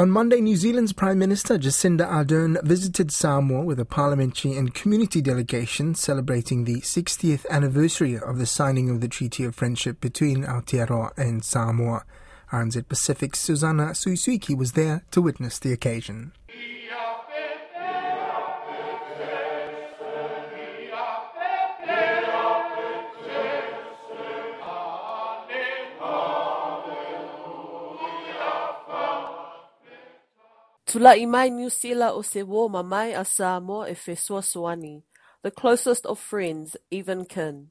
On Monday, New Zealand's Prime Minister Jacinda Ardern visited Samoa with a parliamentary and community delegation celebrating the 60th anniversary of the signing of the Treaty of Friendship between Aotearoa and Samoa. RNZ Pacific's Susanna Suisuiki was there to witness the occasion. Tula'i mai New Zealand o se wo mamai a Samoa e Fesuasoani, the closest of friends, even kin.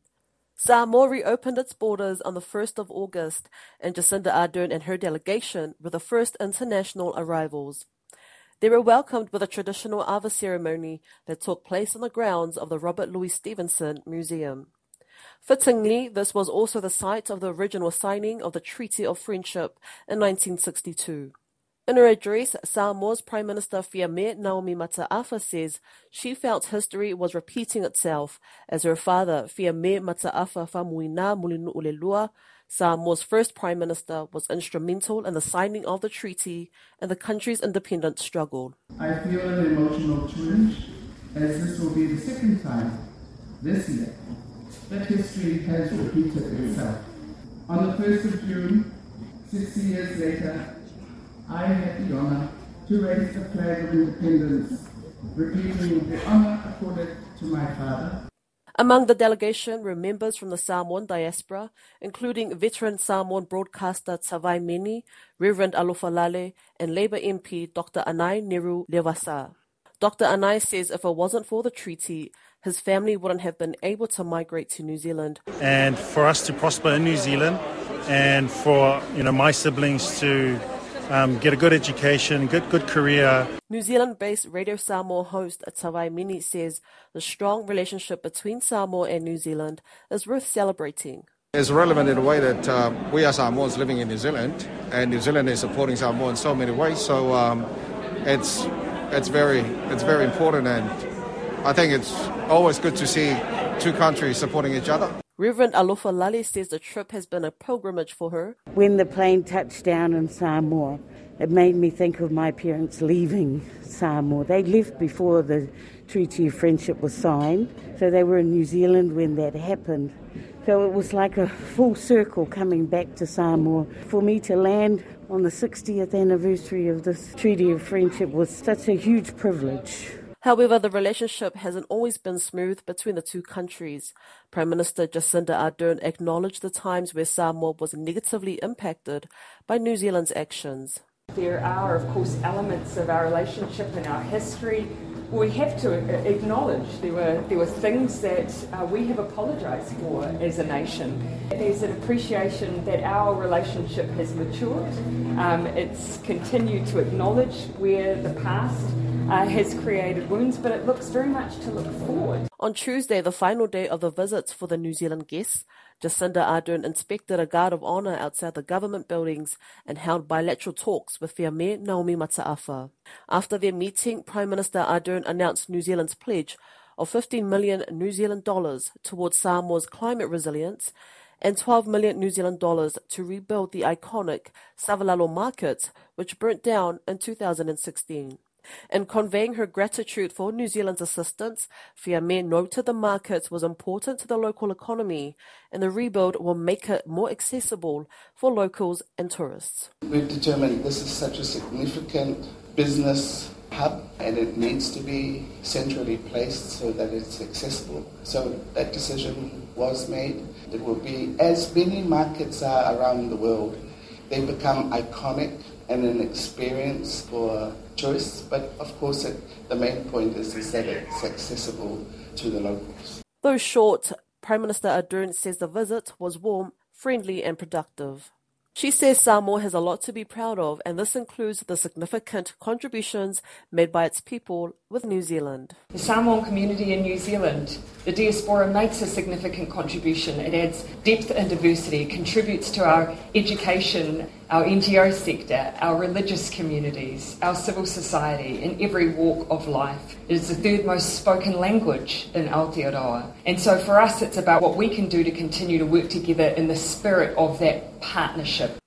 Samoa reopened its borders on the 1st of August, and Jacinda Ardern and her delegation were the first international arrivals. They were welcomed with a traditional Ava ceremony that took place on the grounds of the Robert Louis Stevenson Museum. Fittingly, this was also the site of the original signing of the Treaty of Friendship in 1962. In her address, Samoa's Prime Minister Fiame Naomi Mata'afa says she felt history was repeating itself as her father, Fiame Mata'afa Faumuina Mulinu'ulelua, Samoa's first Prime Minister, was instrumental in the signing of the treaty and the country's independence struggle. I feel an emotional twinge as this will be the second time this year that history has repeated itself. On the 1st of June, 60 years later, I had the honor to raise the flag of independence, repeating the honor accorded to my father. Among the delegation were members from the Samoan diaspora, including veteran Samoan broadcaster Tavai Meni, Reverend Alofalale, and Labour MP Dr. Anae Neru Leavasa. Dr. Anae says if it wasn't for the treaty, his family wouldn't have been able to migrate to New Zealand. And for us to prosper in New Zealand, and for you know my siblings to um, get a good education, good good career. New Zealand-based Radio Samoa host Tavai Meni says the strong relationship between Samoa and New Zealand is worth celebrating. It's relevant in a way that uh, we are Samoans living in New Zealand, and New Zealand is supporting Samoa in so many ways. So um, it's it's very it's very important, and I think it's always good to see two countries supporting each other. Reverend Alofa Lali says the trip has been a pilgrimage for her. When the plane touched down in Samoa, it made me think of my parents leaving Samoa. They left before the Treaty of Friendship was signed, so they were in New Zealand when that happened. So it was like a full circle coming back to Samoa. For me to land on the 60th anniversary of this Treaty of Friendship was such a huge privilege. However, the relationship hasn't always been smooth between the two countries. Prime Minister Jacinda Ardern acknowledged the times where Samoa was negatively impacted by New Zealand's actions. There are, of course, elements of our relationship and our history we have to acknowledge there were there were things that uh, we have apologised for as a nation. There's an appreciation that our relationship has matured. Um, it's continued to acknowledge where the past uh, has created wounds, but it looks very much to look forward. On Tuesday, the final day of the visits for the New Zealand guests, Jacinda Ardern inspected a guard of honour outside the government buildings and held bilateral talks with Fiame Naomi Mata'afa. After their meeting, Prime Minister Ardern announced New Zealand's pledge of 15 million New Zealand dollars towards Samoa's climate resilience and 12 million New Zealand dollars to rebuild the iconic Savalalo market, which burnt down in 2016. In conveying her gratitude for New Zealand's assistance, Fiame noted the market was important to the local economy and the rebuild will make it more accessible for locals and tourists. We've determined this is such a significant business hub and it needs to be centrally placed so that it's accessible. So that decision was made. It will be, as many markets are around the world, they become iconic and an experience for tourists. But of course, it, the main point is, is that it's accessible to the locals. Though short, Prime Minister Ardern says the visit was warm, friendly, and productive. She says Samoa has a lot to be proud of, and this includes the significant contributions made by its people with New Zealand. The Samoan community in New Zealand, the diaspora makes a significant contribution. It adds depth and diversity, contributes to our education, our NGO sector, our religious communities, our civil society in every walk of life. It is the third most spoken language in Aotearoa. And so for us, it's about what we can do to continue to work together in the spirit of that partnership.